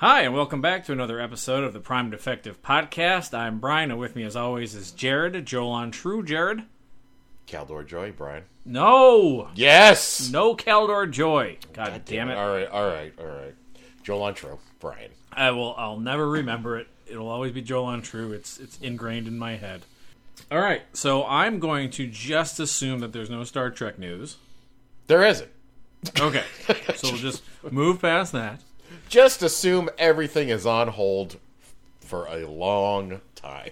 Hi, and welcome back to another episode of the Prime Defective Podcast. I'm Brian, and with me, as always, is Jared. Joel on True. Jared? Caldor Joy, Brian. No! Yes. No Caldor Joy. God, damn it. All right, all right, all right. Joel on True, Brian. I will. I'll never remember it. It'll always be Joel on True. It's it's ingrained in my head. All right, so I'm going to just assume that there's no Star Trek news. There isn't. Okay, so we'll just move past that. Just assume everything is on hold for a long time.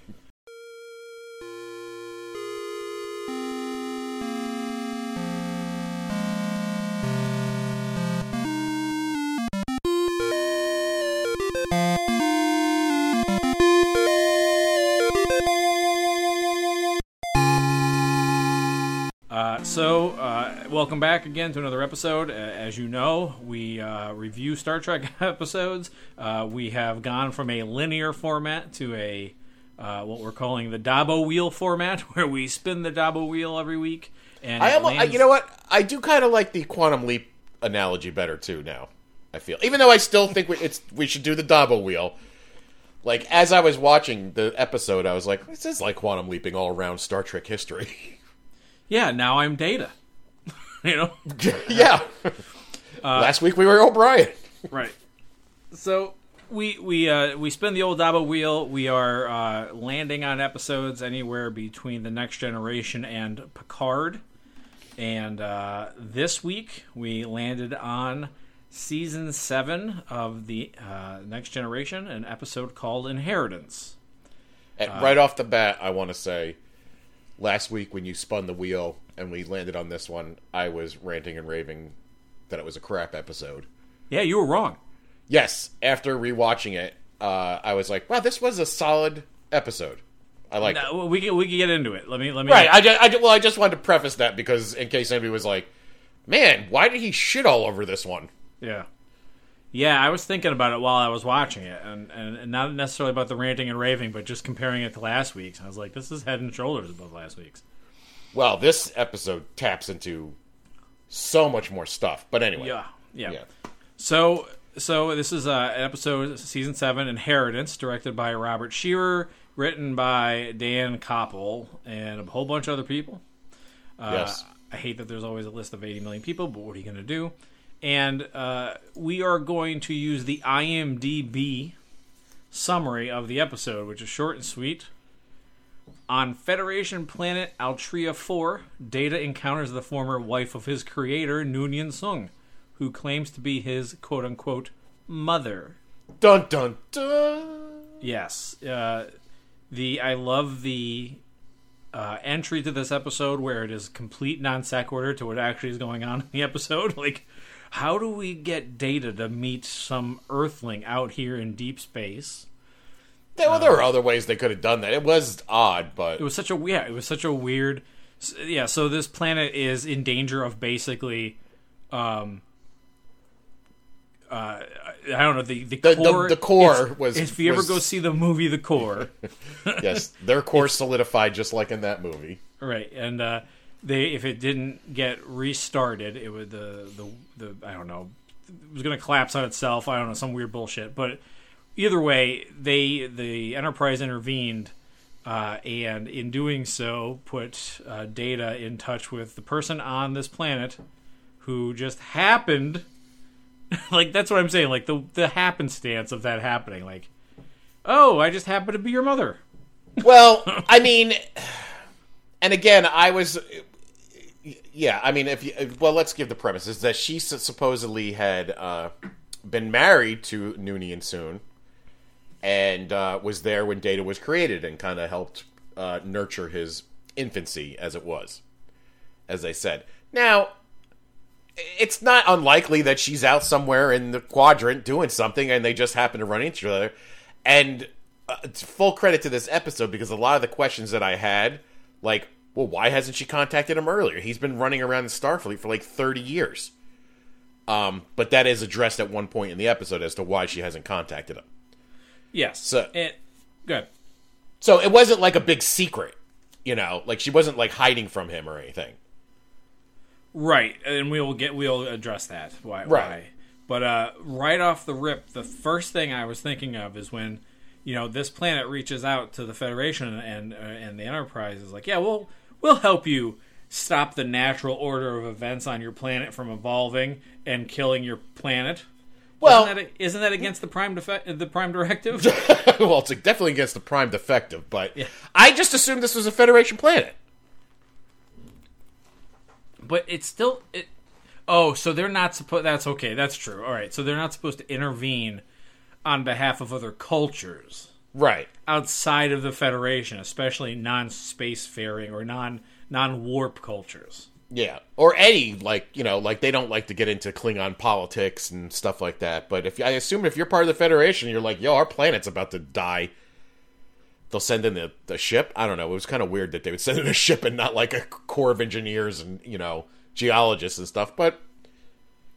Uh, so, uh, welcome back again to another episode. As you know, we uh, review Star Trek episodes. Uh, we have gone from a linear format to a uh, what we're calling the Dabo wheel format, where we spin the Dabo wheel every week. And I almost, I, lands- you know what? I do kind of like the quantum leap analogy better too. Now, I feel, even though I still think we, it's we should do the Dabo wheel. Like as I was watching the episode, I was like, "This is like quantum leaping all around Star Trek history." yeah, now I'm Data. you know, yeah. Last week we were O'Brien. right? So we we uh, we spin the old Dabo wheel. We are uh, landing on episodes anywhere between the Next Generation and Picard. And uh, this week we landed on season seven of the uh, Next Generation, an episode called Inheritance. And right off the bat, I want to say, last week when you spun the wheel and we landed on this one, I was ranting and raving that it was a crap episode. Yeah, you were wrong. Yes, after rewatching it, uh, I was like, "Wow, this was a solid episode." I like it. No, we can we can get into it. Let me let me. Right. I, ju- I well, I just wanted to preface that because in case anybody was like, "Man, why did he shit all over this one?" Yeah. Yeah, I was thinking about it while I was watching it, and, and, and not necessarily about the ranting and raving, but just comparing it to last week's. I was like, this is head and shoulders above last week's. Well, this episode taps into so much more stuff. But anyway, Yeah, yeah. yeah. So, so this is uh, an episode, season seven, Inheritance, directed by Robert Scheerer, written by Dan Koeppel, and a whole bunch of other people. Uh, Yes. I hate that there's always a list of 80 million people, but what are you going to do? And uh, we are going to use the IMDb summary of the episode, which is short and sweet. On Federation planet Atrea 4, Data encounters the former wife of his creator, Noonien Soong, who claims to be his quote unquote mother. Dun dun dun. Yes. Uh, the I love the uh, entry to this episode where it is complete non sequitur to what actually is going on in the episode. Like, how do we get Data to meet some Earthling out here in deep space? Yeah, well, there were other ways they could have done that. It was odd, but It was such a yeah, it was such a weird yeah. So this planet is in danger of basically, um, uh, I don't know the the, The- the- core. the core it's- was- If you ever go see the movie The Core, yes, their core solidified just like in that movie. right? And uh, they if it didn't get restarted, it would the the the I don't know it was going to collapse on itself. I don't know some weird bullshit, but either way, they the Enterprise intervened. Uh, and in doing so, put uh, Data in touch with the person on this planet who just happened. like that's what I'm saying. Like the the happenstance of that happening. Like, oh, I just happened to be your mother. Well, I mean, and again, I was, yeah, I mean, if you, well, let's give the premise is that she supposedly had uh, been married to Noonien Soong, and uh, was there when Data was created, and kind of helped uh, nurture his infancy as it was, as they said. Now, it's not unlikely that she's out somewhere in the quadrant doing something, and they just happen to run into each other, and uh, full credit to this episode because a lot of the questions that I had, like, well, why hasn't she contacted him earlier? He's been running around in Starfleet for like 30 years. Um, but that is addressed at one point in the episode as to why she hasn't contacted him. Yes. So- it, good. So it wasn't like a big secret, you know, like she wasn't like hiding from him or anything. Right, and we'll get we'll address that. Why? Right. But uh, right off the rip, the first thing I was thinking of is when you know this planet reaches out to the Federation and uh, and the Enterprise is like, yeah, we'll we'll help you stop the natural order of events on your planet from evolving and killing your planet. Well- isn't that, isn't that against the prime defe- the prime directive? well, it's definitely against the Prime defective, but I just assumed this was a Federation planet. but it's still it. Oh, so they're not supposed. That's okay. That's true. All right. So they're not supposed to intervene on behalf of other cultures Right. outside of the Federation, especially non-spacefaring or non non-warp cultures. Yeah, or any like you know, like they don't like to get into Klingon politics and stuff like that. But if I assume if you're part of the Federation, you're like, yo, our planet's about to die. They'll send in the, the ship. I don't know. It was kind of weird that they would send in a ship and not like a corps of engineers and you know geologists and stuff. But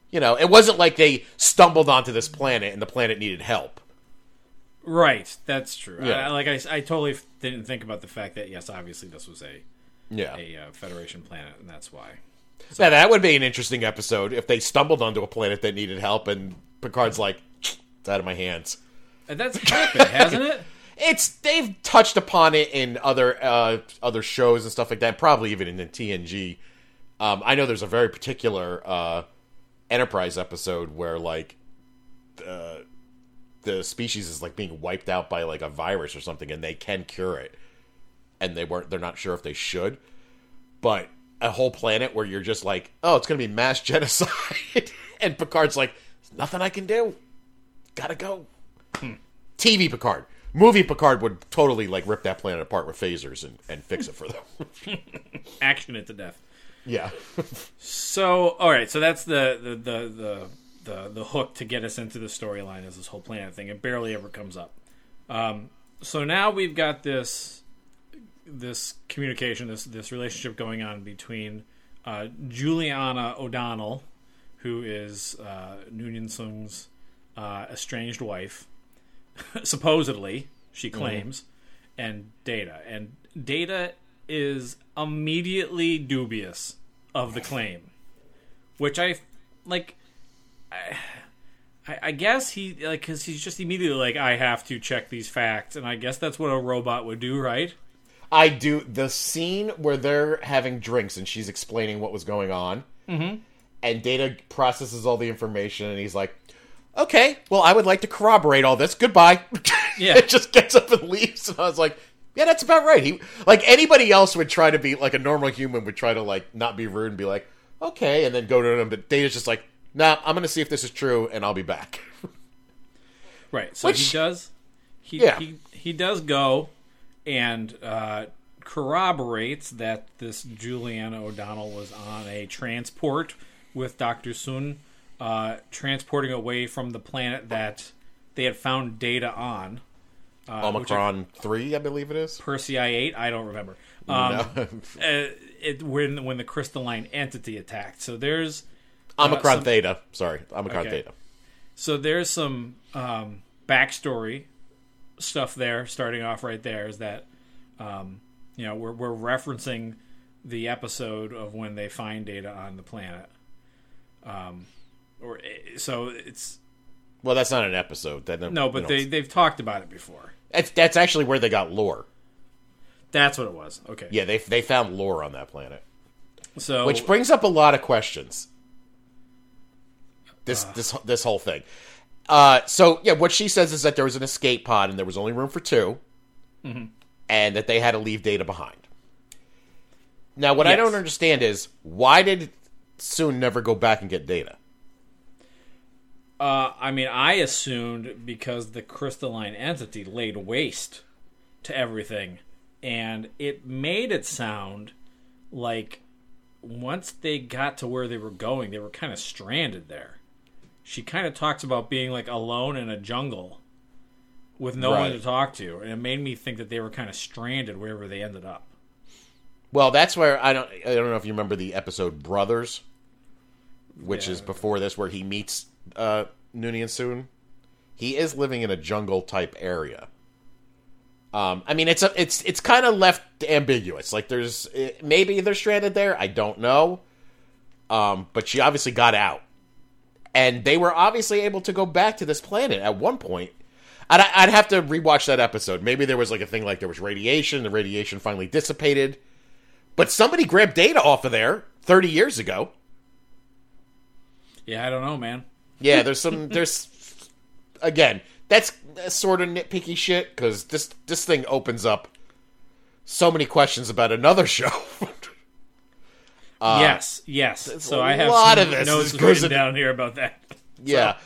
you know, it wasn't like they stumbled onto this planet and the planet needed help. Right. That's true. Yeah. I, like I, I totally didn't think about the fact that yes, obviously this was a Yeah, a uh, Federation planet, and that's why. now that would be an interesting episode if they stumbled onto a planet that needed help and Picard's like, it's out of my hands. And that's happened, hasn't it? it's they've touched upon it in other uh, other shows and stuff like that. Probably even in the TNG. Um, I know there's a very particular uh, Enterprise episode where like the species is like being wiped out by like a virus or something, and they can cure it, and they weren't. They're not sure if they should, but a whole planet where you're just like, oh, it's gonna be mass genocide, and Picard's like, nothing I can do. Gotta go. TV Picard. Movie Picard would totally like rip that planet apart with phasers and, and fix it for them. Action it to death. yeah. So, all right, so that's the the the the the, the hook to get us into the storyline is this whole planet thing. It barely ever comes up. Um, so now we've got this this communication, this this relationship going on between uh, Juliana O'Donnell, who is uh, Soong's uh, estranged wife, supposedly she claims, and Data, and Data is immediately dubious of the claim, which I like. I, I- I guess he like because he's just immediately like I have to check these facts, and I guess that's what a robot would do, right? I do the scene where they're having drinks and she's explaining what was going on. Mm-hmm. And Data processes all the information and he's like, okay, well, I would like to corroborate all this. Goodbye. Yeah. it just gets up and leaves. And I was like, yeah, that's about right. He like anybody else would try to be like a normal human would try to like not be rude and be like, okay, and then go to him. But Data's just like, nah, I'm gonna see if this is true and I'll be back. Right. So Which- he does. He, Yeah. he he does go and uh, corroborates that this Juliana O'Donnell was on a transport with Doctor Soong, uh, transporting away from the planet that they had found data on. Uh, Omicron three, I believe it is. Persei eight. I don't remember. Um, No. uh, it when when the crystalline entity attacked. So there's Omicron some- Theta. Sorry, Omicron Okay. Theta. So there's some um, backstory stuff there. Starting off right there is that um, you know we're we're referencing the episode of when they find data on the planet. Um, or so it's Well, that's not an episode. That no, but they they've talked about it before. that's, that's actually where they got lore. That's what it was. Okay. Yeah, they they found lore on that planet, So which brings up a lot of questions. This this this whole thing. Uh, so yeah, what she says is that there was an escape pod and there was only room for 2 and that they had to leave data behind. Now, what I don't understand is why did Soong never go back and get data? Uh, I mean, I assumed because the crystalline entity laid waste to everything, and it made it sound like once they got to where they were going, they were kind of stranded there. She kind of talks about being like alone in a jungle with no one to talk to, and it made me think that they were kind of stranded wherever they ended up. Well, that's where I don't I don't know if you remember the episode Brothers, which is before this, where he meets uh, Noonien Soong. He is living in a jungle type area. Um, I mean, it's a, it's it's kind of left ambiguous. Like, there's eh, maybe they're stranded there. I don't know. Um, but she obviously got out, and they were obviously able to go back to this planet at one point. I'd, I'd have to rewatch that episode. Maybe there was like a thing like there was radiation, the radiation finally dissipated, but somebody grabbed data off of there 30 years ago. Yeah, I don't know, man. Yeah, there's some there's again that's sort of nitpicky shit because this this thing opens up so many questions about another show. Yes, yes. So I have a lot of this notes is- goes written in- down here about that. yeah.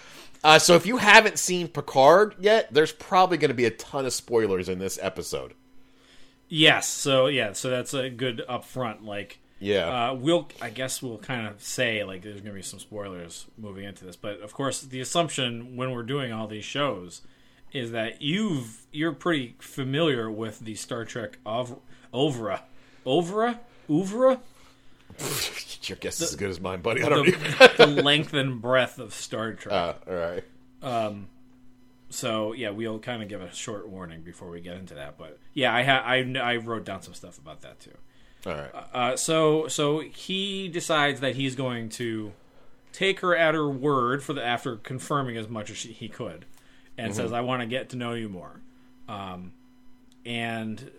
Uh, so if you haven't seen Picard yet, there's probably going to be a ton of spoilers in this episode. Yes. So yeah. So that's a good upfront. Like, Yeah. uh, we'll. I guess we'll kind of say like there's going to be some spoilers moving into this, but of course the assumption when we're doing all these shows is that you've you're pretty familiar with the Star Trek of Ovra, Ovra, Uvra, Your guess is as good as mine, buddy. I don't even. the, the length and breadth of Star Trek. Uh, all right. So yeah, we'll kind of give a short warning before we get into that. But yeah, I ha- I, I wrote down some stuff about that too. All right. Uh, so so he decides that he's going to take her at her word for the after confirming as much as she, he could, and says, "I want to get to know you more." Um, and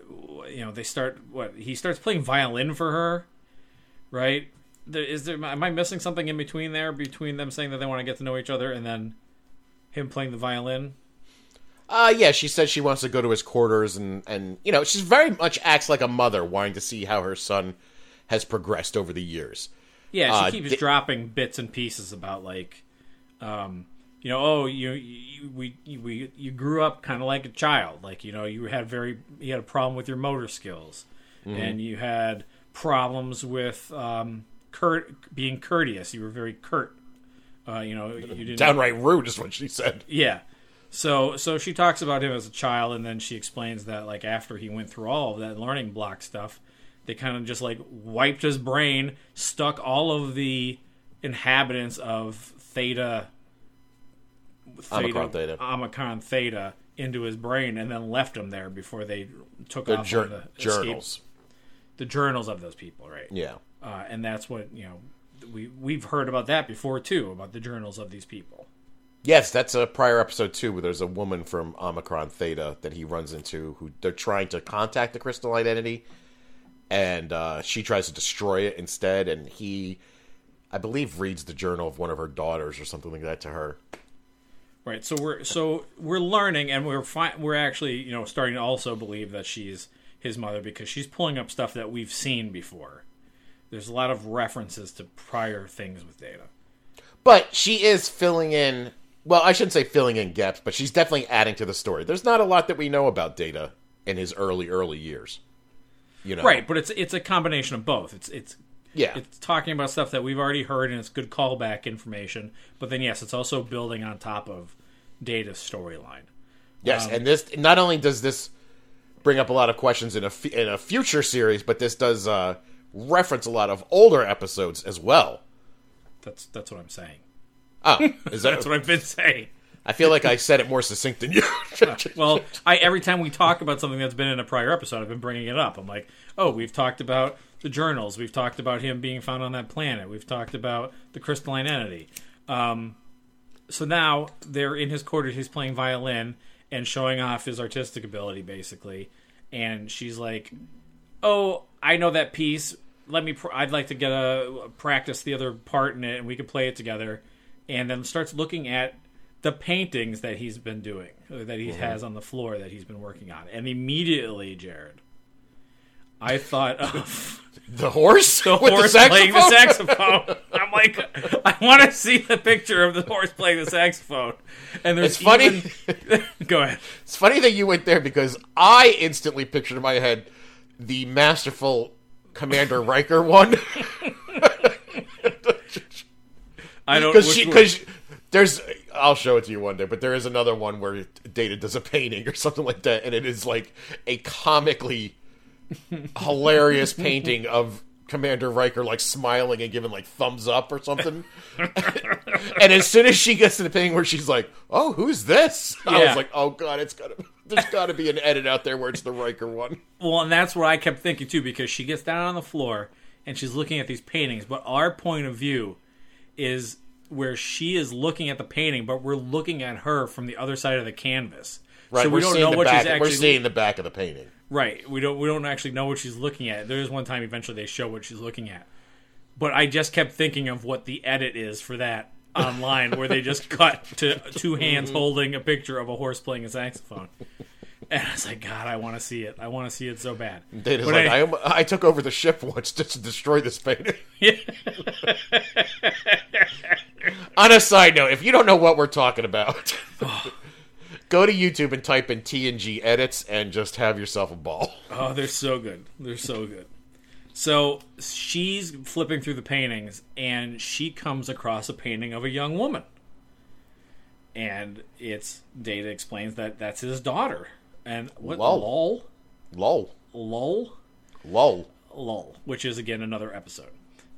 you know they start what he starts playing violin for her, right? There, is there am I missing something in between there between them saying that they want to get to know each other and then him playing the violin? Uh, yeah, she says she wants to go to his quarters, and and you know she's very much acts like a mother, wanting to see how her son has progressed over the years. Yeah, she Uh, keeps th- dropping bits and pieces about like, um, you know, oh, you, you we you, we you grew up kind of like a child, like you know, you had very you had a problem with your motor skills, Mm-hmm. and you had problems with um, curt being courteous. You were very curt. Uh, you know, you didn't Downright rude is what she said. yeah. So so she talks about him as a child, and then she explains that like after he went through all of that learning block stuff, they kind of just like wiped his brain, stuck all of the inhabitants of Theta, Omicron Theta. Omicron Theta into his brain, and then left him there before they took off on the escape- journals. The journals of those people, right? Yeah. uh, and that's what you know. We we've heard about that before too, about the journals of these people. Yes, that's a prior episode too, where there's a woman from Omicron Theta that he runs into who they're trying to contact the crystalline entity, and uh, she tries to destroy it instead, and he, I believe, reads the journal of one of her daughters or something like that to her. Right. So we're so we're learning, and we're fi- we're actually you know starting to also believe that she's his mother because she's pulling up stuff that we've seen before. There's a lot of references to prior things with Data. But she is filling in. Well, I shouldn't say filling in gaps, but she's definitely adding to the story. There's not a lot that we know about Data in his early, early years. You know, Right, but it's it's a combination of both. It's it's Yeah, it's talking about stuff that we've already heard, and it's good callback information. But then yes, it's also building on top of Data's storyline. Yes, um, and this not only does this bring up a lot of questions in a f- in a future series, but this does uh, reference a lot of older episodes as well. That's that's what I'm saying. Oh, is that? That's what I've been saying. I feel like I said it more succinct than you. Well, I every time we talk about something that's been in a prior episode, I've been bringing it up. I'm like, oh, we've talked about the journals. We've talked about him being found on that planet. We've talked about the crystalline entity. Um, so now they're in his quarters. He's playing violin and showing off his artistic ability, basically. And she's like, "Oh, I know that piece. Let me. Pr- I'd like to get a practice the other part in it, and we could play it together." And then starts looking at the paintings that he's been doing, uh, that he has on the floor that he's been working on, and immediately, Jared, I thought of the horse the horse the playing the saxophone? like, I want to see the picture of the horse playing the saxophone. And there's It's funny. even- Go ahead. It's funny that you went there because I instantly pictured in my head the masterful Commander Riker one. I don't. because she because there's I'll show it to you one day, but there is another one where Data does a painting or something like that, and it is like a comically hilarious painting of Commander Riker like smiling and giving like thumbs up or something. and as soon as she gets to the painting where she's like, "Oh, who's this?" I Yeah. was like, "Oh God, it's gotta there's got to be an edit out there where it's the Riker one." Well, and that's what I kept thinking too, because she gets down on the floor and she's looking at these paintings, but our point of view is where she is looking at the painting, but we're looking at her from the other side of the canvas. Right, so we're don't know what back. she's actually We're seeing the back of the painting. Right. We don't we don't actually know what she's looking at. There is one time eventually they show what she's looking at. But I just kept thinking of what the edit is for that online where they just cut to two hands mhm. holding a picture of a horse playing a saxophone. And I was like, God, I want to see it. I want to see it so bad. Data's But like, I- I, I took over the ship once just to destroy this painting. On a side note, if you don't know what we're talking about, go to YouTube and type in TNG edits and just have yourself a ball. Oh, they're so good. They're so good. So she's flipping through the paintings and she comes across a painting of a young woman. And it's Data explains that that's his daughter. And what Lal. Lal Lal. Lal Lal. Lal, which is again another episode.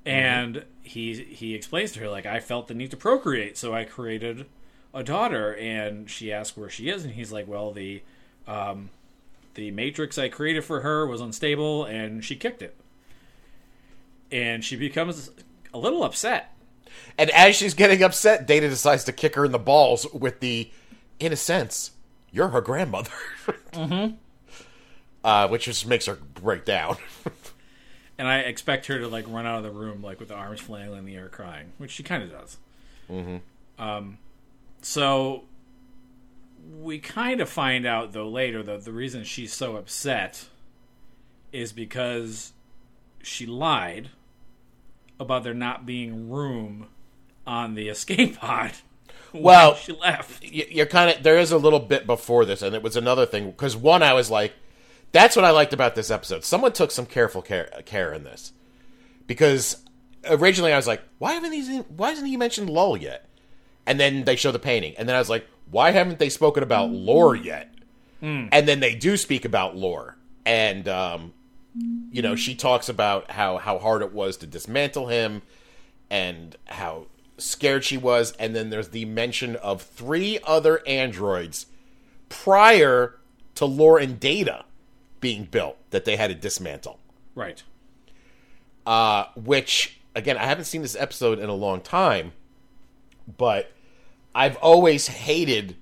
And he he explains to her like I felt the need to procreate, so I created a daughter. And she asks where she is, and he's like, well the um, the matrix I created for her was unstable, and she kicked it. And she becomes a little upset. And as she's getting upset, Data decides to kick her in the balls with the, in a sense, you're her grandmother. mm-hmm. uh, which just makes her break down. And I expect her to like run out of the room like with the arms flailing in the air, crying, which she kind of does. Mm-hmm. Um, so we kind of find out though later that the reason she's so upset is because she lied about there not being room on the escape pod. Well- she left. you're kind of there is a little bit before this, and it was another thing because one I was like, that's what I liked about this episode. Someone took some careful care care in this because originally I was like, why haven't he why hasn't he mentioned Lal yet? And then they show the painting, and then I was like, why haven't they spoken about lore yet? And then they do speak about lore, and um, you know she talks about how how hard it was to dismantle him and how scared she was. And then there's the mention of three other androids prior to lore and data being built that they had to dismantle. Right. uh, which again i haven't seen this episode in a long time but i've always hated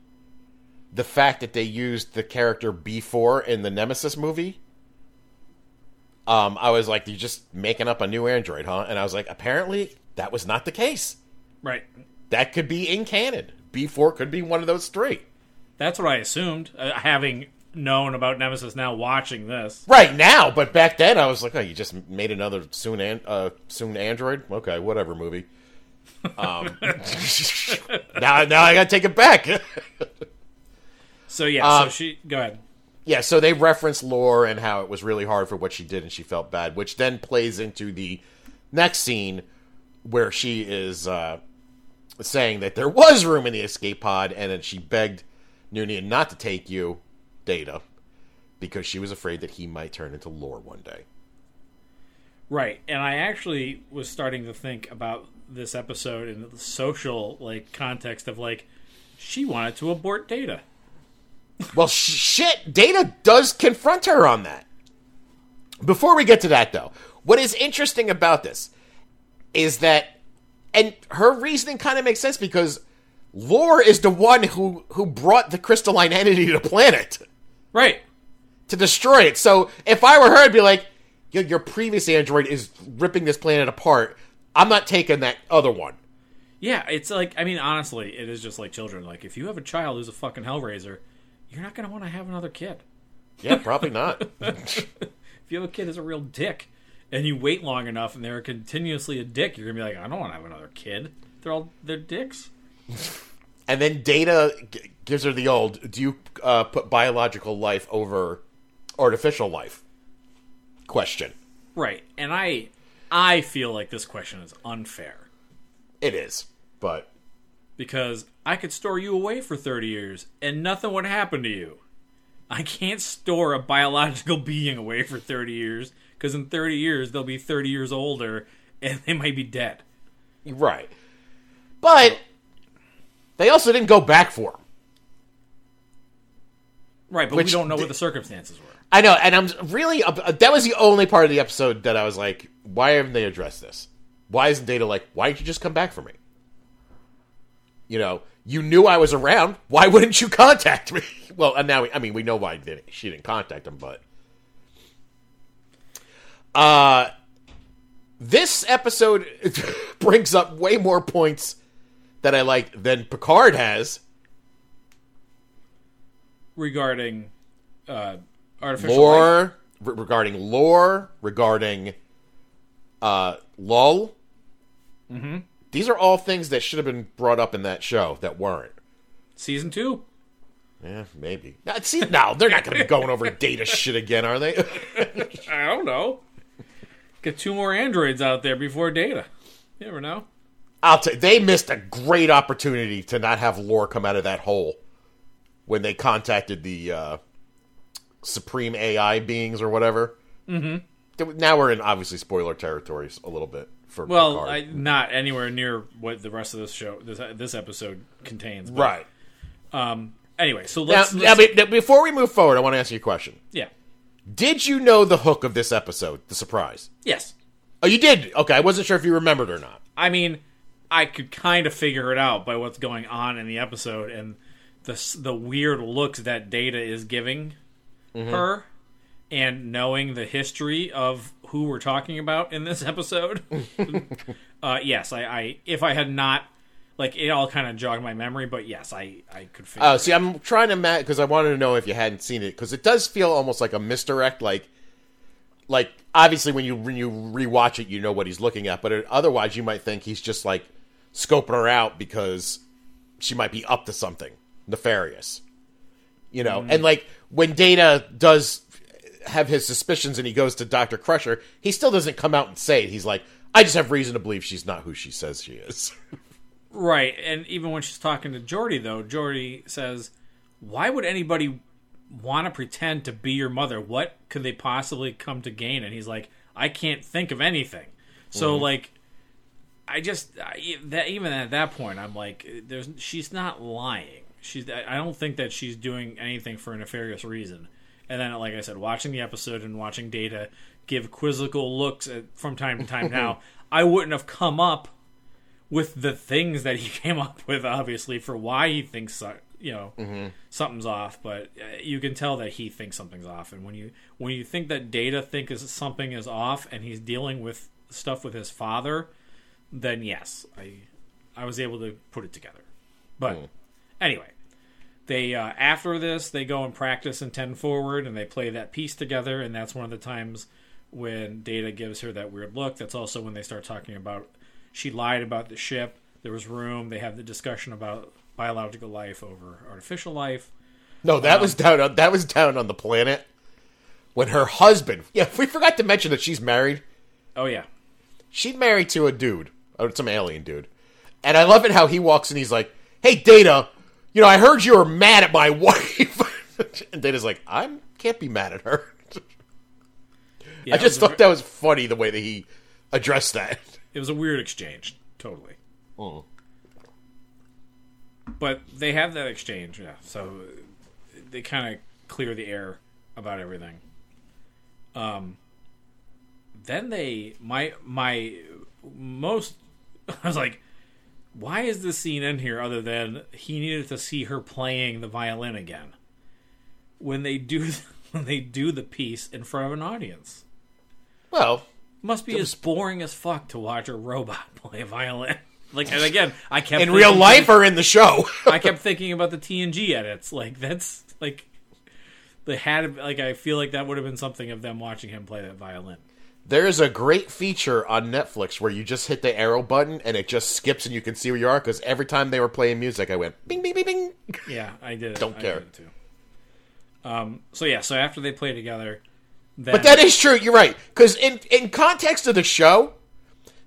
the fact that they used the character b4 in the nemesis movie um, i was like you're just making up a new android huh and i was like apparently that was not the case Right. that could be in canon. B4 could be one of those three. That's what I assumed, uh, having known about Nemesis now watching this. Right now, but back then I was like, oh, you just made another Soong an- uh, Soong Android? Okay, whatever movie. Um, now, now I gotta take it back. So yeah, Um, so she go ahead. yeah, so they reference lore and how it was really hard for what she did and she felt bad, which then plays into the next scene where she is uh, saying that there was room in the escape pod and that she begged Noonien not to take you, Data, because she was afraid that he might turn into lore one day. Right, and I actually was starting to think about this episode in the social like context of like she wanted to abort Data. Well, sh- shit, Data does confront her on that. Before we get to that, though, what is interesting about this is that, and her reasoning kind of makes sense because Lore is the one who who brought the crystalline entity to the planet Right. to destroy it. So if I were her, I'd be like, your, your previous android is ripping this planet apart. I'm not taking that other one. Yeah, it's like I mean honestly, it is just like children. Like if you have a child who's a fucking hellraiser, you're not going to want to have another kid. Yeah, probably not. If you have a kid who's a real dick and you wait long enough and they're continuously a dick, you're going to be like, I don't want to have another kid. They're all they're dicks. And then Data g- gives her the old: Do you uh, put biological life over artificial life? Question. Right. And I I feel like this question is unfair It is, but because I could store you away for 30 years and nothing would happen to you. I can't store a biological being away for 30 years because in 30 years they'll be 30 years older and they might be dead. right. But they also didn't go back for him. Right, but Which we don't know the- what the circumstances were. I know, and I'm really uh, that was the only part of the episode that I was like, why haven't they addressed this? Why isn't Data like, why didn't you just come back for me? You know, you knew I was around. Why wouldn't you contact me? Well, and now we, I mean we know why did she didn't contact him, but uh this episode brings up way more points that I like than Picard has. regarding uh, artificial. Lore re- regarding lore, regarding uh Lal. Mm-hmm. These are all things that should have been brought up in that show that weren't. season two. Yeah, maybe. Now, see, now they're not going to be going over data shit again, are they? I don't know. Get two more androids out there before Data. You never know. I'll tell. They missed a great opportunity to not have lore come out of that hole when they contacted the uh, supreme AI beings or whatever. Mm-hmm. Now we're in obviously spoiler territories a little bit for Well, I, not anywhere near what the rest of this show, this this episode contains. But, right. Um. Anyway, so let's. now, let's- now, before we move forward, I want to ask you a question. yeah. Did you know the hook of this episode, the surprise? Yes. Oh, you did. Okay, I wasn't sure if you remembered or not. I mean, I could kind of figure it out by what's going on in the episode and the the weird looks that Data is giving her, and knowing the history of who we're talking about in this episode. uh, yes, I, I if I had not like it all kind of jogged my memory, but yes, I I could figure. Oh, see, I'm trying to match because I wanted to know if you hadn't seen it because it does feel almost like a misdirect. Like, like obviously when you when you rewatch it, you know what he's looking at, but it, otherwise you might think he's just like scoping her out because she might be up to something nefarious, you know. And like when Data does have his suspicions and he goes to Doctor Crusher, he still doesn't come out and say it. He's like, I just have reason to believe she's not who she says she is. Right, and even when she's talking to Geordi, though, Geordi says, "Why would anybody want to pretend to be your mother? What could they possibly come to gain?" And he's like, "I can't think of anything." So, mm-hmm. like, I just I, that even at that point, I'm like, "There's she's not lying. She's I I don't think that she's doing anything for a nefarious reason." And then, like I said, watching the episode and watching Data give quizzical looks at, from time to time, now I wouldn't have come up with the things that he came up with, obviously, for why he thinks you know something's off. But uh, you can tell that he thinks something's off, and when you when you think that Data think is something is off, and he's dealing with stuff with his father, then yes, I I was able to put it together. But anyway, they uh, after this they go and practice in ten forward, and they play that piece together, and that's one of the times when Data gives her that weird look. That's also when they start talking about she lied about the ship. There was room. They have the discussion about biological life over artificial life. No, that was down. On, that was down on the planet when her husband. Yeah, we forgot to mention that she's married. Oh yeah, She's married to a dude, or some alien dude, and I love it how he walks and He's like, "Hey, Data, you know, I heard you were mad at my wife," and Data's like, "I can't be mad at her." yeah I just was a thought that was funny the way that he addressed that. It was a weird exchange, totally. Oh. But they have that exchange, yeah. So they kind of clear the air about everything. Um, then they my my most I was like, why is this scene in here other than he needed to see her playing the violin again? When they do when they do the piece in front of an audience. Well, Must be as boring as fuck to watch a robot play a violin. Like, and again, I kept in real life or in the show? I kept thinking about the TNG edits. Like, that's like they had like I feel like that would have been something of them watching him play that violin. There's a great feature on Netflix where you just hit the arrow button and it just skips and you can see where you are. Because every time they were playing music, I went bing, bing, bing, bing. Yeah, I did. Don't I care. did too. Um. So yeah. So after they play together, then, But that is true. You're right. Because in in context of the show,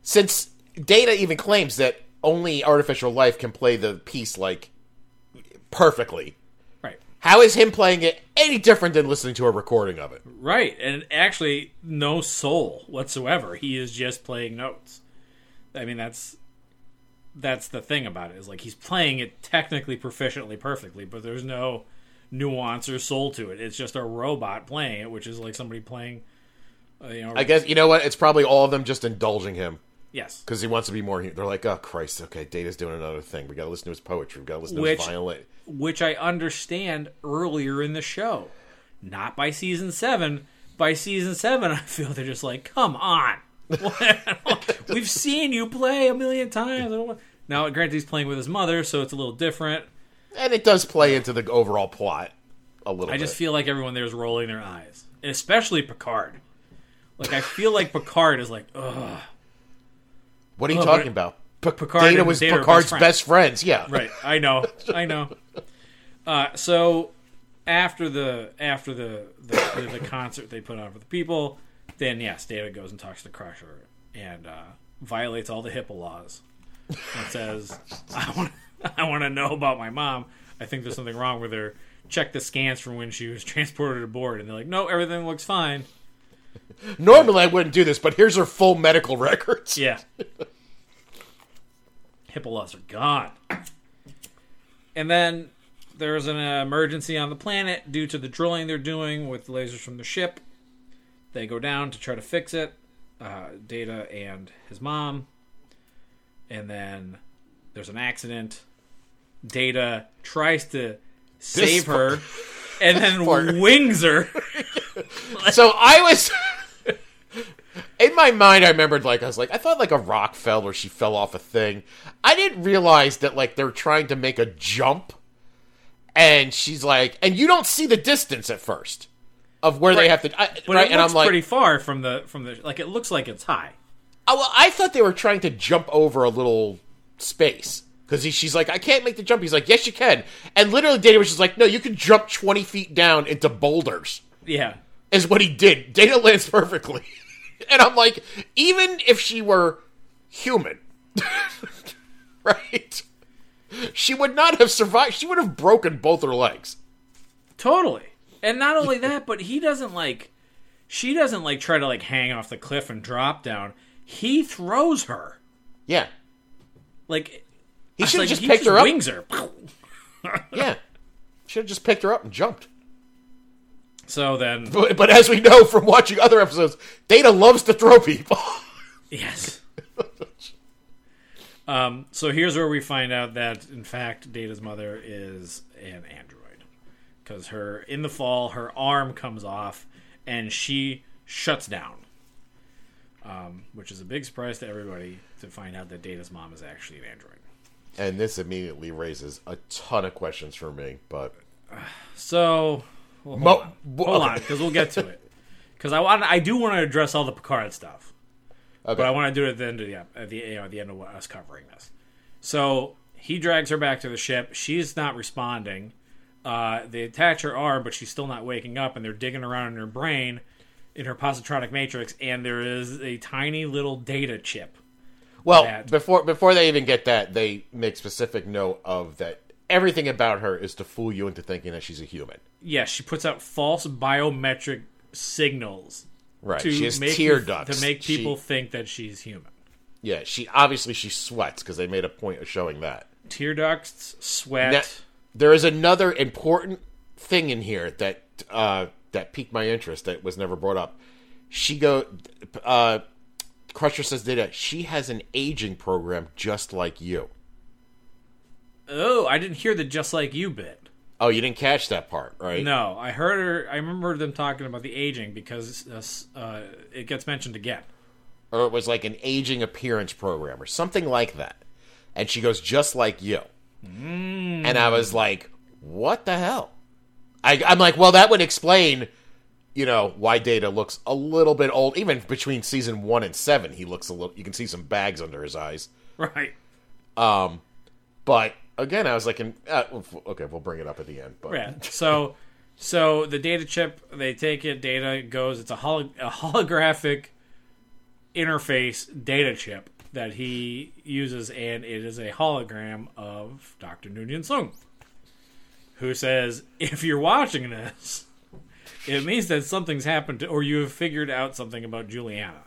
since Data even claims that only artificial life can play the piece like perfectly, how is him playing it any different than listening to a recording of it? right, and actually no soul whatsoever. He is just playing notes. I mean, that's that's the thing about it is like he's playing it technically proficiently perfectly, but there's no nuance or soul to it. It's just a robot playing it, which is like somebody playing. Uh, you know, I guess you know what? It's probably all of them just indulging him. Yes. because he wants to be more. They're like, oh Christ, okay, Data's doing another thing. We got to listen to his poetry. We got to listen to Which- his violin. which I understand earlier in the show. Not by season seven. By season seven, I feel they're just like, come on. We've seen you play a million times. I don't want- Now, granted, he's playing with his mother, so it's a little different. And it does play into the overall plot a little I bit. just feel like everyone there is rolling their eyes, and especially Picard. Like I feel like Picard is like, ugh. What are you Oh, talking about? P- Picard Data was Data Picard's best best friends. Yeah. Right. I know. I know. Uh, so after the after the the, the the concert they put on for the people, then yes, David goes and talks to Crusher and uh, violates all the HIPAA laws and says, "I want I want to know about my mom. I think there's something wrong with her. Check the scans from when she was transported aboard." And they're like, "No, everything looks fine." Normally I wouldn't do this, but here's her full medical records. Yeah. HIPAA laws are gone. And then there's an emergency on the planet due to the drilling they're doing with lasers from the ship. They go down to try to fix it. Uh, Data and his mom. And then there's an accident. Data tries to save her and then part. wings her. So I was in my mind. I remembered like I was like I thought like a rock fell or she fell off a thing. I didn't realize that like they're trying to make a jump, and she's like, and you don't see the distance at first of where they have to. I, But right, it and looks I'm like, pretty far from the from the like it looks like it's high. Oh, well, I thought they were trying to jump over a little space. Because she's like, I can't make the jump. He's like, yes, you can. And literally, Data was just like, no, you can jump 20 feet down into boulders, Yeah. is what he did. Data lands perfectly. and I'm like, even if she were human, right? She would not have survived. She would have broken both her legs. Totally. And not only that, but he doesn't like she doesn't like try to like hang off the cliff and drop down. He throws her. Yeah. Like He should have like, just picked her up. wings her. Yeah. Should have just picked her up and jumped. So then But, but as we know from watching other episodes, Data loves to throw people. Yes. um, so here's where we find out that in fact Data's mother is an android. Because her in the fall her arm comes off and she shuts down. Um, which is a big surprise to everybody to find out that Data's mom is actually an android. And this immediately raises a ton of questions for me, but So well, hold Mo- on, bo- hold okay. on, because we'll get to it. Because I want, I do want to address all the Picard stuff, okay. but I want to do it at the end of the at the you know, at the end of us covering this. So he drags her back to the ship. She's not responding. Uh, they attach her arm, but she's still not waking up, and they're digging around in her brain, in her positronic matrix, and there is a tiny little data chip. well, that- before before they even get that, they make specific note of that everything about her is to fool you into thinking that she's a human. Yes, she puts out false biometric signals Right. to she has make tear ducts. to make people She, think that she's human. yeah, she obviously she sweats because they made a point of showing that. Tear ducts, sweat. Now, there is another important thing in here that uh, that piqued my interest that was never brought up. She go, uh, Crusher says that she has an aging program just like you. Oh, I didn't hear the just like you bit. Oh, you didn't catch that part, right? No, I heard her. I remember them talking about the aging because uh, uh, it gets mentioned again. Or it was like an aging appearance program or something like that. And she goes, just like you. And I was like, what the hell? I, I'm like, well, that would explain, you know, why Data looks a little bit old. Even between season one and seven, he looks a little. You can see some bags under his eyes. Right. Um, But again, I was like, in, uh, okay, we'll bring it up at the end. But Yeah. So, so the data chip, they take it. Data goes. It's a, holo- a holographic interface data chip that he uses, and it is a hologram of Doctor Noonien Soong, who says, "If you're watching this, it means that something's happened, to, or you have figured out something about Juliana."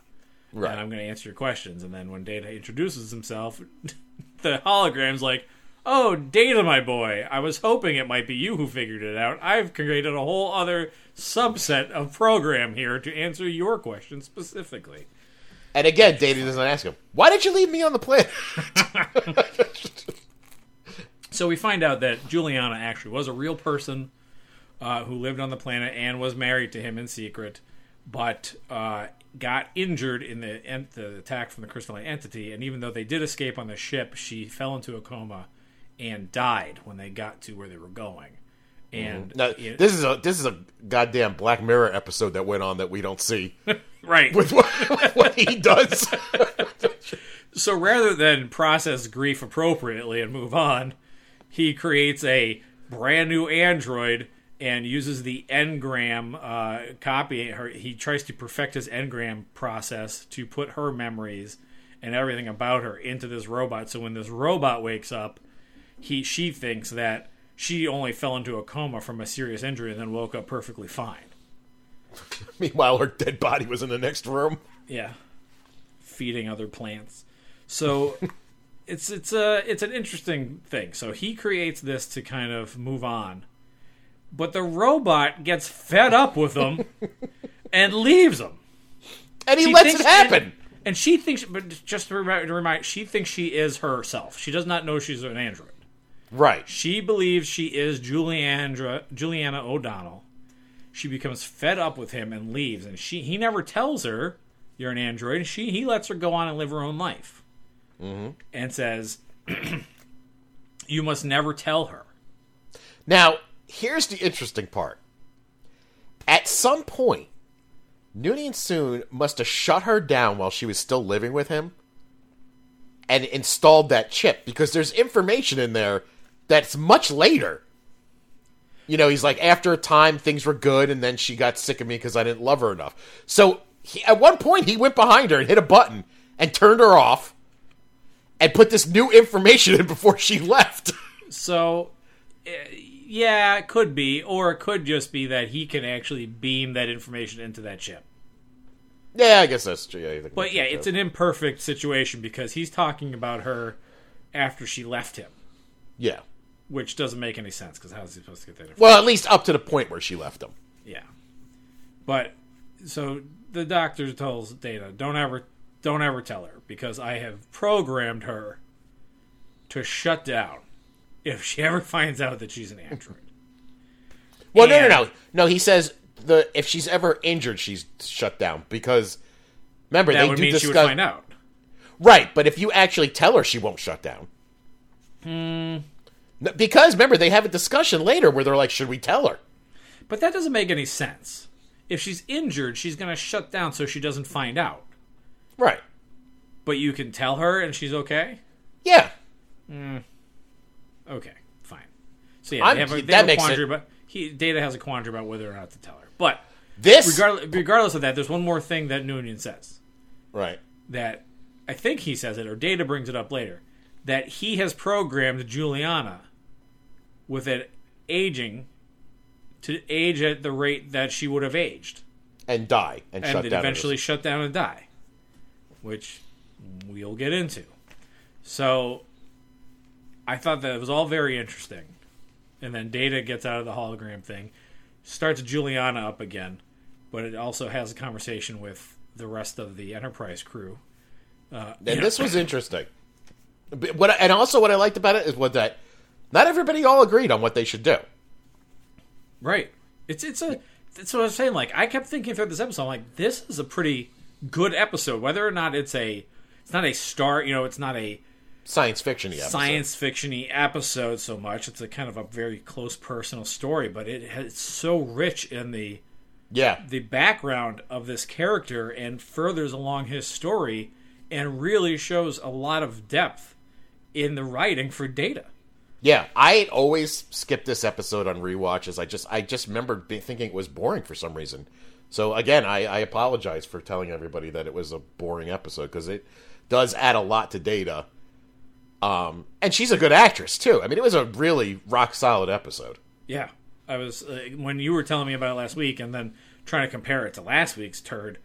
right. and I'm going to answer your questions. And then when Data introduces himself, the hologram's like, "Oh, Data, my boy, I was hoping it might be you who figured it out. I've created a whole other subset of program here to answer your question specifically." And again, Data doesn't ask him, "Why did you leave me on the planet?" So we find out that Juliana actually was a real person uh, who lived on the planet and was married to him in secret, but uh, got injured in the, the attack from the crystalline entity. And even though they did escape on the ship, she fell into a coma and died when they got to where they were going. And now, it- this is a this is a goddamn Black Mirror episode that went on that we don't see right. with what, what he does. So rather than process grief appropriately and move on, he creates a brand new android and uses the engram uh, copy. Her, he tries to perfect his engram process to put her memories and everything about her into this robot. So when this robot wakes up, he she thinks that she only fell into a coma from a serious injury and then woke up perfectly fine. Meanwhile, her dead body was in the next room. Yeah, feeding other plants. So it's it's a it's an interesting thing. So he creates this to kind of move on, but the robot gets fed up with him and leaves him. And he She lets it happen. And, and she thinks, but just to remind, to remind, she thinks she is herself. She does not know she's an android. Right. She believes she is Juliana Juliana O'Donnell. She becomes fed up with him and leaves, and she he never tells her you're an android. She he lets her go on and live her own life, mm-hmm. and says you must never tell her. Now, here's the interesting part. At some point, Noonien Soong must have shut her down while she was still living with him and installed that chip because there's information in there that's much later. You know, he's like, after a time, things were good, and then she got sick of me because I didn't love her enough. So, he, at one point, he went behind her and hit a button and turned her off and put this new information in before she left. So, uh, yeah, it could be, or it could just be that he can actually beam that information into that chip. yeah, I guess that's true. Yeah, But yeah, it's an imperfect situation because he's talking about her after she left him, Yeah. Which doesn't make any sense because how's he supposed to get that information? Well, at least up to the point where she left him. Yeah. But so the doctor tells Data, don't ever don't ever tell her because I have programmed her to shut down if she ever finds out that she's an android. Well, no, And- no, no, no. He says the if she's ever injured, she's shut down because remember That they would do mean discuss she would find out. right. But if you actually tell her, she won't shut down. Hmm. Because remember, they have a discussion later where they're like, "Should we tell her?" But that doesn't make any sense. If she's injured, she's going to shut down so she doesn't find out. Right. But you can tell her and she's okay? Yeah. Mm. Okay, fine. So yeah, they have a, they that have a makes quandary it- about he Data has a quandary about whether or not to tell her. But This. regardless, regardless of that, there's one more thing that Noonien says right. that I think he says it or Data brings it up later that he has programmed Juliana with it aging to age at the rate that she would have aged, And die and, and shut down. eventually shut down and die, which we'll get into. So I thought that it was all very interesting. And then Data gets out of the hologram thing, starts Juliana up again, but it also has a conversation with the rest of the Enterprise crew. Uh, and know, this was interesting. But What I- and also what I liked about it is what that not everybody all agreed on what they should do. right. It's it's a that's what I was saying. Like I kept thinking throughout this episode, I'm like, this is a pretty good episode. Whether or not it's a it's not a star, you know, it's not a Science fiction science fictiony episode so much. It's a kind of a very close personal story, but it has, it's so rich in the Yeah. the background of this character and furthers along his story and really shows a lot of depth in the writing for Data. Yeah, I always skip this episode on rewatches. I just I just remember be, thinking it was boring for some reason. So again, I, I apologize for telling everybody that it was a boring episode because it does add a lot to Data. Um, and she's a good actress too. I mean, it was a really rock solid episode. Yeah, I was uh, when you were telling me about it last week, and then trying to compare it to last week's turd.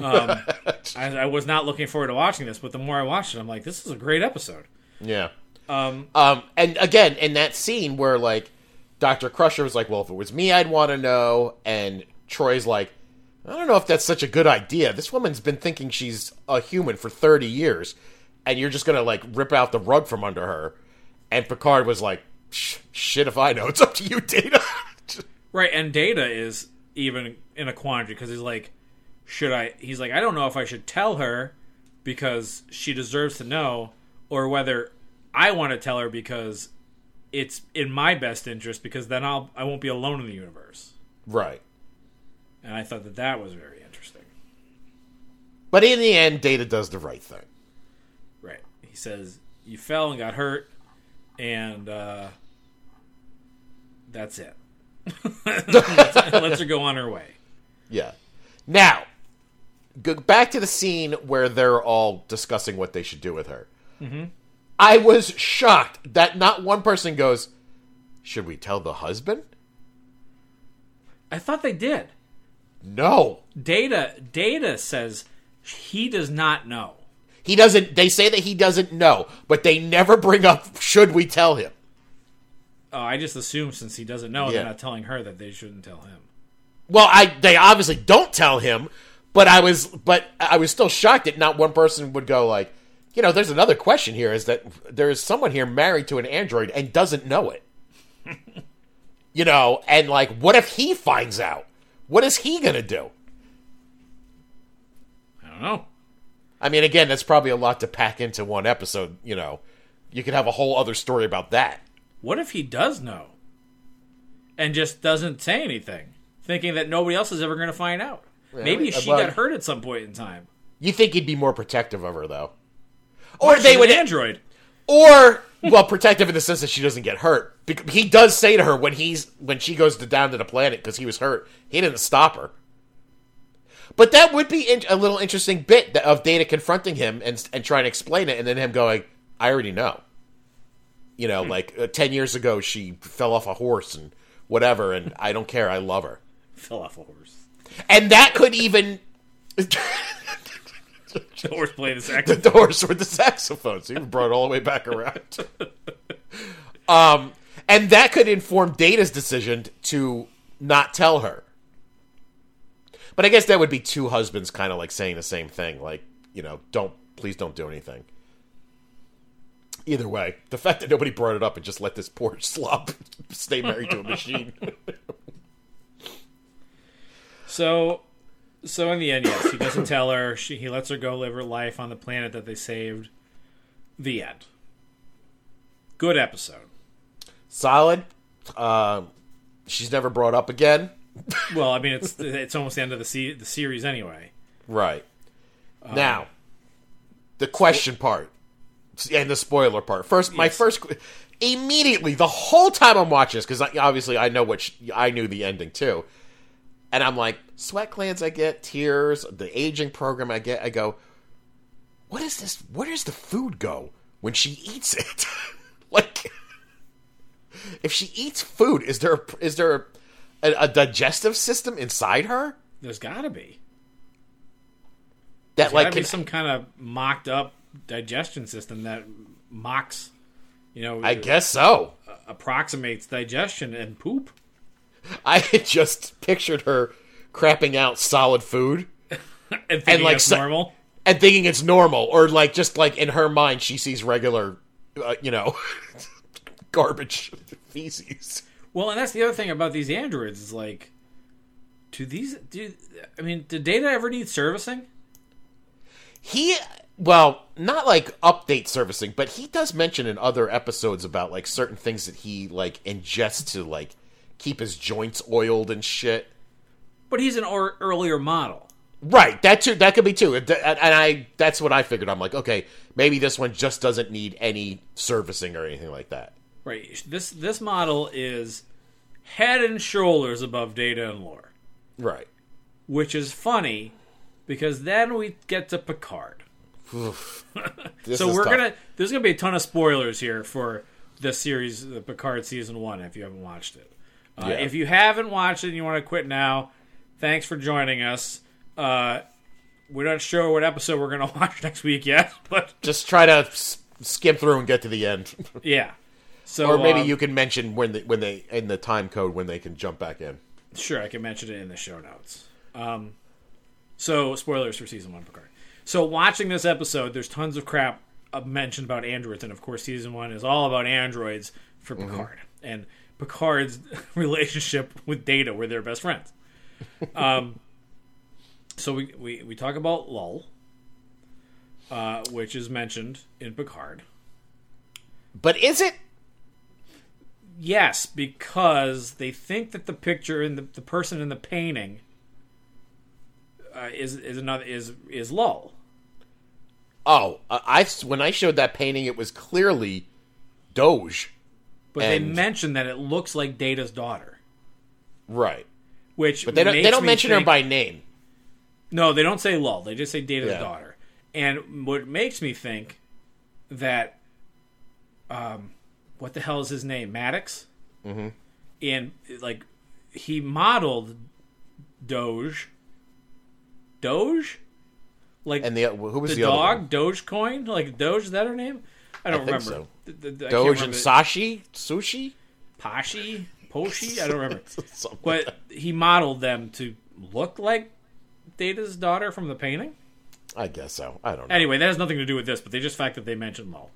Um, I, I was not looking forward to watching this, but the more I watched it, I'm like, this is a great episode. Yeah. Um, Um, and again, in that scene where like Doctor Crusher was like, "Well, if it was me, I'd want to know," and Troi's like, I don't know if that's such a good idea. This woman's been thinking she's a human for 30 years, and you're just going to, like, rip out the rug from under her. And Picard was like, shit if I know. It's up to you, Data. Right, and Data is even in a quandary because he's like, should I? He's like, I don't know if I should tell her because she deserves to know, or whether I want to tell her because it's in my best interest because then I'll I won't be alone in the universe. right. And I thought that that was very interesting. But in the end, Data does the right thing. Right. He says you fell and got hurt, and uh, that's it. let's, let's her go on her way. Yeah. Now, go back to the scene where they're all discussing what they should do with her. I was shocked that not one person goes, Should we tell the husband? I thought they did. No. Data Data says he does not know. He doesn't, they say that he doesn't know, but they never bring up, Should we tell him? Oh, I just assume since he doesn't know, Yeah. they're not telling her that they shouldn't tell him. Well, I they obviously don't tell him, but I was but I was still shocked that not one person would go like, you know, there's another question here is that there is someone here married to an android and doesn't know it. you know, and like what if he finds out? What is he going to do? I don't know. I mean, again, that's probably a lot to pack into one episode, you know. You could have a whole other story about that. What if he does know and just doesn't say anything, thinking that nobody else is ever going to find out? Maybe uh, she got hurt at some point in time. You think he'd be more protective of her though? Or they an would android. or well protective in the sense that she doesn't get hurt. He does say to her when he's when she goes to down to the planet because he was hurt he didn't stop her. But that would be in- a little interesting bit of data confronting him and and trying to explain it and then him going i already know. You know like uh, 10 years ago she fell off a horse and whatever and i don't care i love her. Fell off a horse. and that could even The horse played the saxophone. horse with the saxophone. So you brought it all the way back around. um, and that could inform Data's decision to not tell her. But I guess that would be two husbands kind of like saying the same thing, like you know, don't please don't do anything. Either way, the fact that nobody brought it up and just let this poor slob stay married to a machine. So, so in the end, yes, he doesn't tell her. She, he lets her go live her life on the planet that they saved. The end. Good episode. Solid. Um, she's never brought up again. Well, I mean, it's it's almost the end of the se- the series anyway. Right. now, the question part and the spoiler part. First, my Yes. first immediately the whole time I'm watching this because obviously I know what sh I knew the ending too, and I'm like sweat glands. I get tears. The aging program. I get. I go. What is this? Where does the food go when she eats it? like, if she eats food, is there is there a, a digestive system inside her There's got to be. that There's like got to be can- some kind of mocked up digestion system that mocks, you know, I guess so. approximates digestion and poop. I had just pictured her crapping out solid food And thinking like normal. and thinking it's normal, or like just like in her mind, she sees regular, uh, you know, garbage feces. Well, and that's the other thing about these androids is like, do these do? I mean, did Data ever need servicing? He, well, not like update servicing, but he does mention in other episodes about like certain things that he like ingests to like keep his joints oiled and shit. But he's an or- earlier model. Right, that too. That could be too. And I, that's what I figured. I'm like, okay, maybe this one just doesn't need any servicing or anything like that. Right. This this model is head and shoulders above Data and Lore, Right. which is funny because then we get to Picard. This so we're tough. gonna there's gonna be a ton of spoilers here for the series, the Picard season one. If you haven't watched it, uh, Yeah. if you haven't watched it and you want to quit now, thanks for joining us. Uh, we're not sure what episode we're gonna watch next week yet, but just try to s- skim through and get to the end, yeah. So or maybe um, you can mention when they, when they in the time code when they can jump back in. Sure, I can mention it in the show notes. Um, So spoilers for season one Picard. So watching this episode, there's tons of crap uh, mentioned about androids, and of course, season one is all about androids for Picard and Picard's relationship with Data, where they're best friends. Um, so we, we we talk about Lal, uh, which is mentioned in Picard. But is it? Yes, because they think that the picture and the, the person in the painting uh, is is another is is Lal. Oh, I I- when I showed that painting, it was clearly Dahj. But they And- mention that it looks like Data's daughter, Right. which But they don't. They don't me mention her by name. No, they don't say Lal. They just say Data's Yeah. daughter. And what makes me think that, um, what the hell is his name? Maddox. Mm-hmm. And like, he modeled Dahj. Dahj. Like And the who was the, the, dog? Dogecoin. Like Dahj, is that her name? I don't think remember. so. The- the- I Dahj and. Sashi Sushi. Pashi, Poshi. I don't remember. Like But he modeled them to look like Data's daughter from the painting. I guess so. I don't know. Anyway, that has nothing to do with this, but they just fact that they mentioned Lal.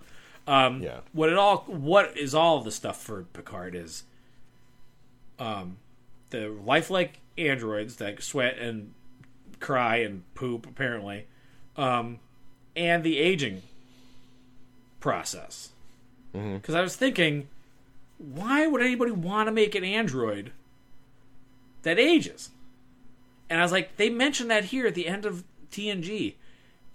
Um, Yeah. What it all, what is all the stuff for Picard is, um, the lifelike androids that sweat and cry and poop apparently, um, and the aging process. Mm-hmm. Because I was thinking, why would anybody want to make an android that ages? And I was like, they mentioned that here at the end of TNG.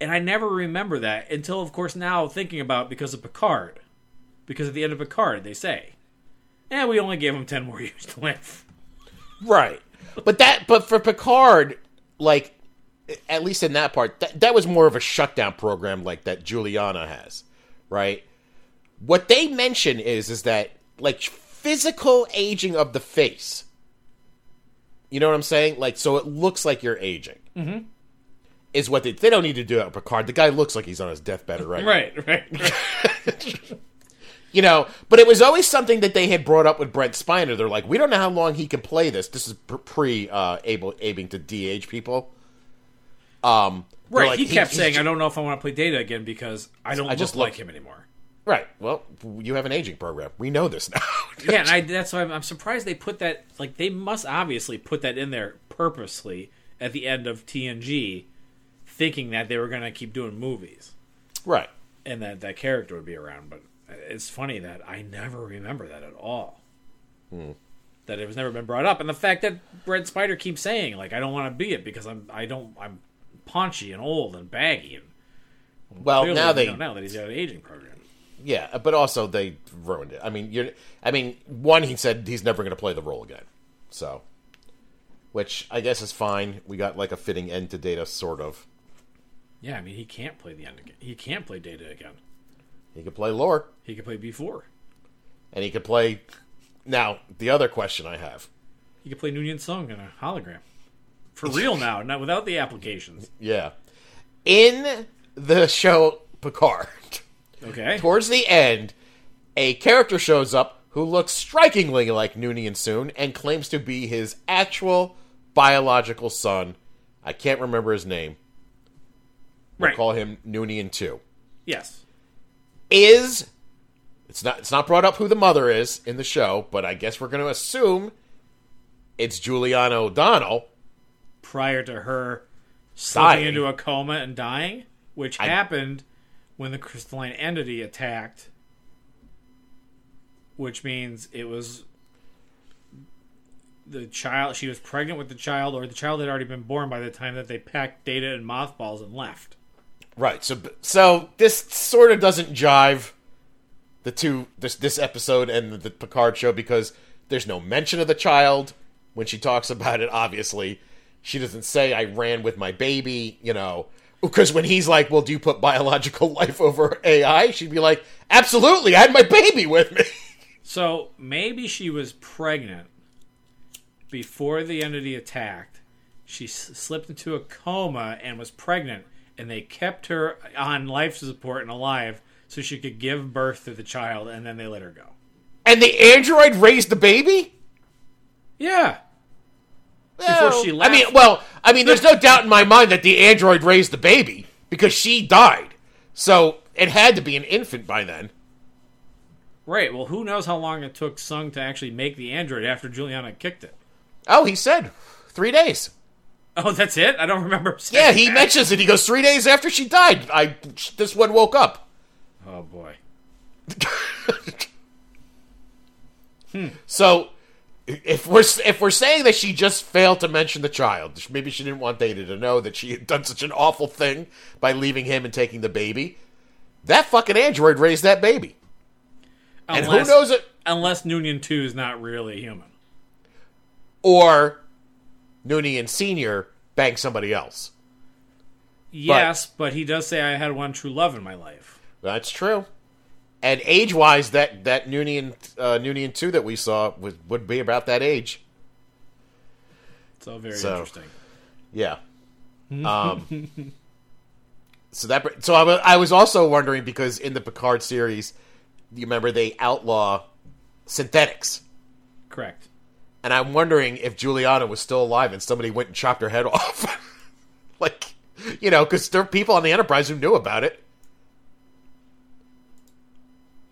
And I never remember that until, of course, now thinking about because of Picard. Because at the end of Picard, they say, "Yeah, we only gave him ten more years to live." Right. But that but for Picard, like at least in that part, that, that was more of a shutdown program like that Juliana has, right? What they mention is is that like physical aging of the face. You know what I'm saying? Like so it looks like you're aging. Mm-hmm. Is what they they don't need to do that with Picard. The guy looks like he's on his deathbed already. Right, right. right. You know, but it was always something that they had brought up with Brent Spiner. They're like, we don't know how long he can play this. This is pre uh, able aiming to de-age people. Um, right. like, he kept he's saying, "I don't know if I want to play Data again because I don't I just look like him anymore." right. Well, you have an aging program. We know this now. yeah, and I, that's why I'm, I'm surprised they put that. Like, they must obviously put that in there purposely at the end of TNG, thinking that they were going to keep doing movies right. and that that character would be around. But it's funny that I never remember that at all. Hmm. That it was never been brought up, and the fact that Red Spider keeps saying, like, I don't want to be it because I'm, I don't, I'm paunchy and old and baggy. And Well, clearly now they know now that he's got an aging program. yeah, but also they ruined it. I mean, you're. I mean, one he said he's never going to play the role again. So, which I guess is fine. We got like a fitting end to Data, sort of. Yeah, I mean, he can't play the end again. He can't play Data again. He could play Lore, He could play B4. and he could play. Now, the other question I have. He could play Noonien Soong in a hologram. For real now, not without the applications. Yeah. In the show Picard, Okay. towards the end, a character shows up who looks strikingly like Noonien Soong and claims to be his actual biological son. I can't remember his name. We'll Right. call him Noonien 2. Yes. Is it's not it's not brought up who the mother is in the show, but I guess we're going to assume it's Juliana O'Donnell. Prior to her slipping Dying. into a coma and dying, which I- happened when the crystalline entity attacked, which means it was the child. She was pregnant with the child, or the child had already been born by the time that they packed Data in mothballs and left. Right. So so this sort of doesn't jive the two this this episode and the, the Picard show because there's no mention of the child when she talks about it obviously. She doesn't say I ran with my baby, you know, because when he's like, "Well, do you put biological life over AI?" she'd be like, "Absolutely. I had my baby with me." So maybe she was pregnant before the entity attacked. She s- slipped into a coma and was pregnant, and they kept her on life support and alive so she could give birth to the child, and then they let her go. and the android raised the baby? Yeah. Well, she left. I mean, well, I mean, there's no doubt in my mind that the android raised the baby because she died. So it had to be an infant by then. Right. Well, who knows how long it took Soong to actually make the android after Juliana kicked it? Oh, he said three days. Oh, that's it. I don't remember. Yeah, he that. mentions it. He goes three days after she died. I this one woke up. Oh boy. hmm. So if we're if we're saying that she just failed to mention the child, maybe she didn't want Data to know that she had done such an awful thing by leaving him and taking the baby. That fucking android raised that baby, and who Unless- knows it? Unless Noonien Two is not really human. Or Noonien Senior banged somebody else. Yes, but he does say I had one true love in my life. That's true. And age wise, that that Noonien uh, Noonien two that we saw would would be about that age. It's all very So- interesting. Yeah. Um, so that so I wa- I was also wondering because in the Picard series, you remember they outlaw synthetics, Correct. and I'm wondering if Juliana was still alive and somebody went and chopped her head off, like you know, because there are people on the Enterprise who knew about it.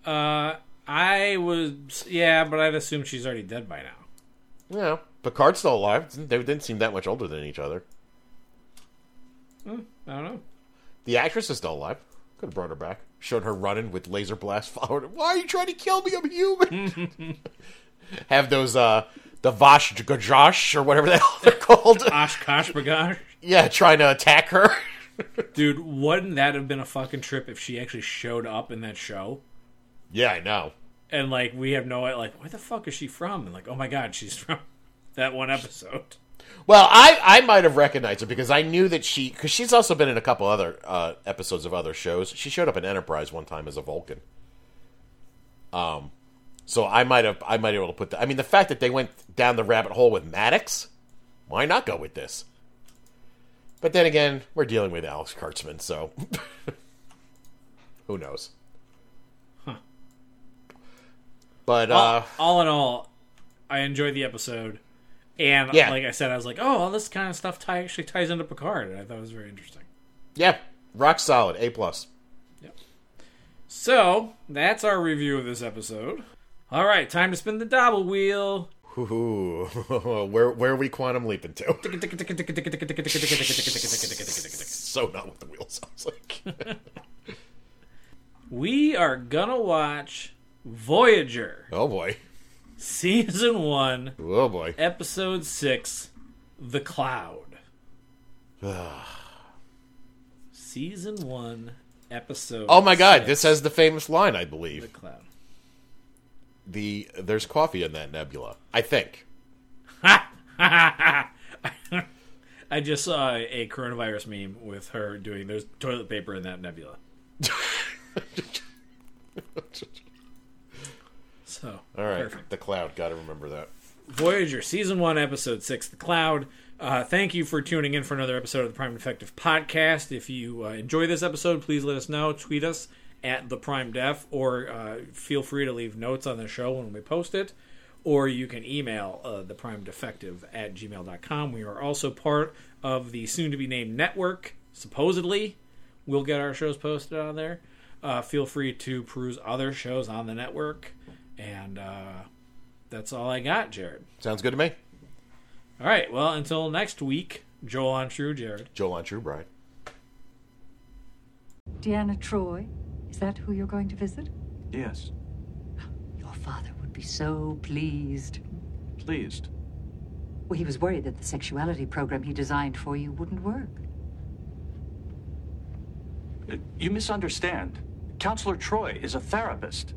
Uh, I was yeah, but I'd assume she's already dead by now. Yeah, Picard's still alive. They didn't seem that much older than each other. Hmm, I don't know. The actress is still alive. Could have brought her back. Showed her running with laser blast following her. Why are you trying to kill me? I'm human. Have those uh the Vash Gajosh or whatever the hell they're called. Oshkosh Bagosh. yeah, trying to attack her. Dude, wouldn't that have been a fucking trip if she actually showed up in that show? Yeah, I know. And like we have no like where the fuck is she from? And like, oh my god, she's from that one episode. Well, I I might have recognized her because I knew that she because she's also been in a couple other uh, episodes of other shows. She showed up in Enterprise one time as a Vulcan. Um, so I might have I might be able to put that. I mean, the fact that they went down the rabbit hole with Maddox, why not go with this? But then again, we're dealing with Alex Kurtzman, so who knows? Huh. But all, uh, all in all, I enjoyed the episode. And Yeah. like I said, I was like, oh, all this kind of stuff tie, actually ties into Picard. And I thought it was very interesting. yeah, rock solid, A plus. Yep. So, that's our review of this episode. All right, time to spin the double wheel. Ooh, where where are we quantum leaping to? so not what the wheel sounds like. we are gonna watch Voyager, oh boy. Season 1, Oh boy. Episode 6, The Cloud. Season 1, Episode Oh my god, 6, this has the famous line, I believe. The. Cloud. The there's coffee in that nebula. I think. I just saw a coronavirus meme with her doing there's toilet paper in that nebula. So, All right. perfect. The cloud, gotta remember that. Voyager, Season 1, Episode 6, The Cloud. Uh, thank you for tuning in for another episode of the Prime Defective Podcast. If you uh, enjoy this episode, please let us know. Tweet us at the Prime Def, or uh, feel free to leave notes on the show when we post it. Or you can email uh, the Prime Defective at gmail.com. We are also part of the soon to be named network, supposedly. We'll get our shows posted on there. Uh, feel free to peruse other shows on the network. And uh, that's all I got, Jared. Sounds good to me. All right. Well, until next week, Jolan tru, Jared. Jolan tru Bride. Deanna Troi, is that who you're going to visit? Yes, Your father would be so pleased. pleased. Well, he was worried that the sexuality program he designed for you wouldn't work. Uh, You misunderstand. Counselor Troi is a therapist.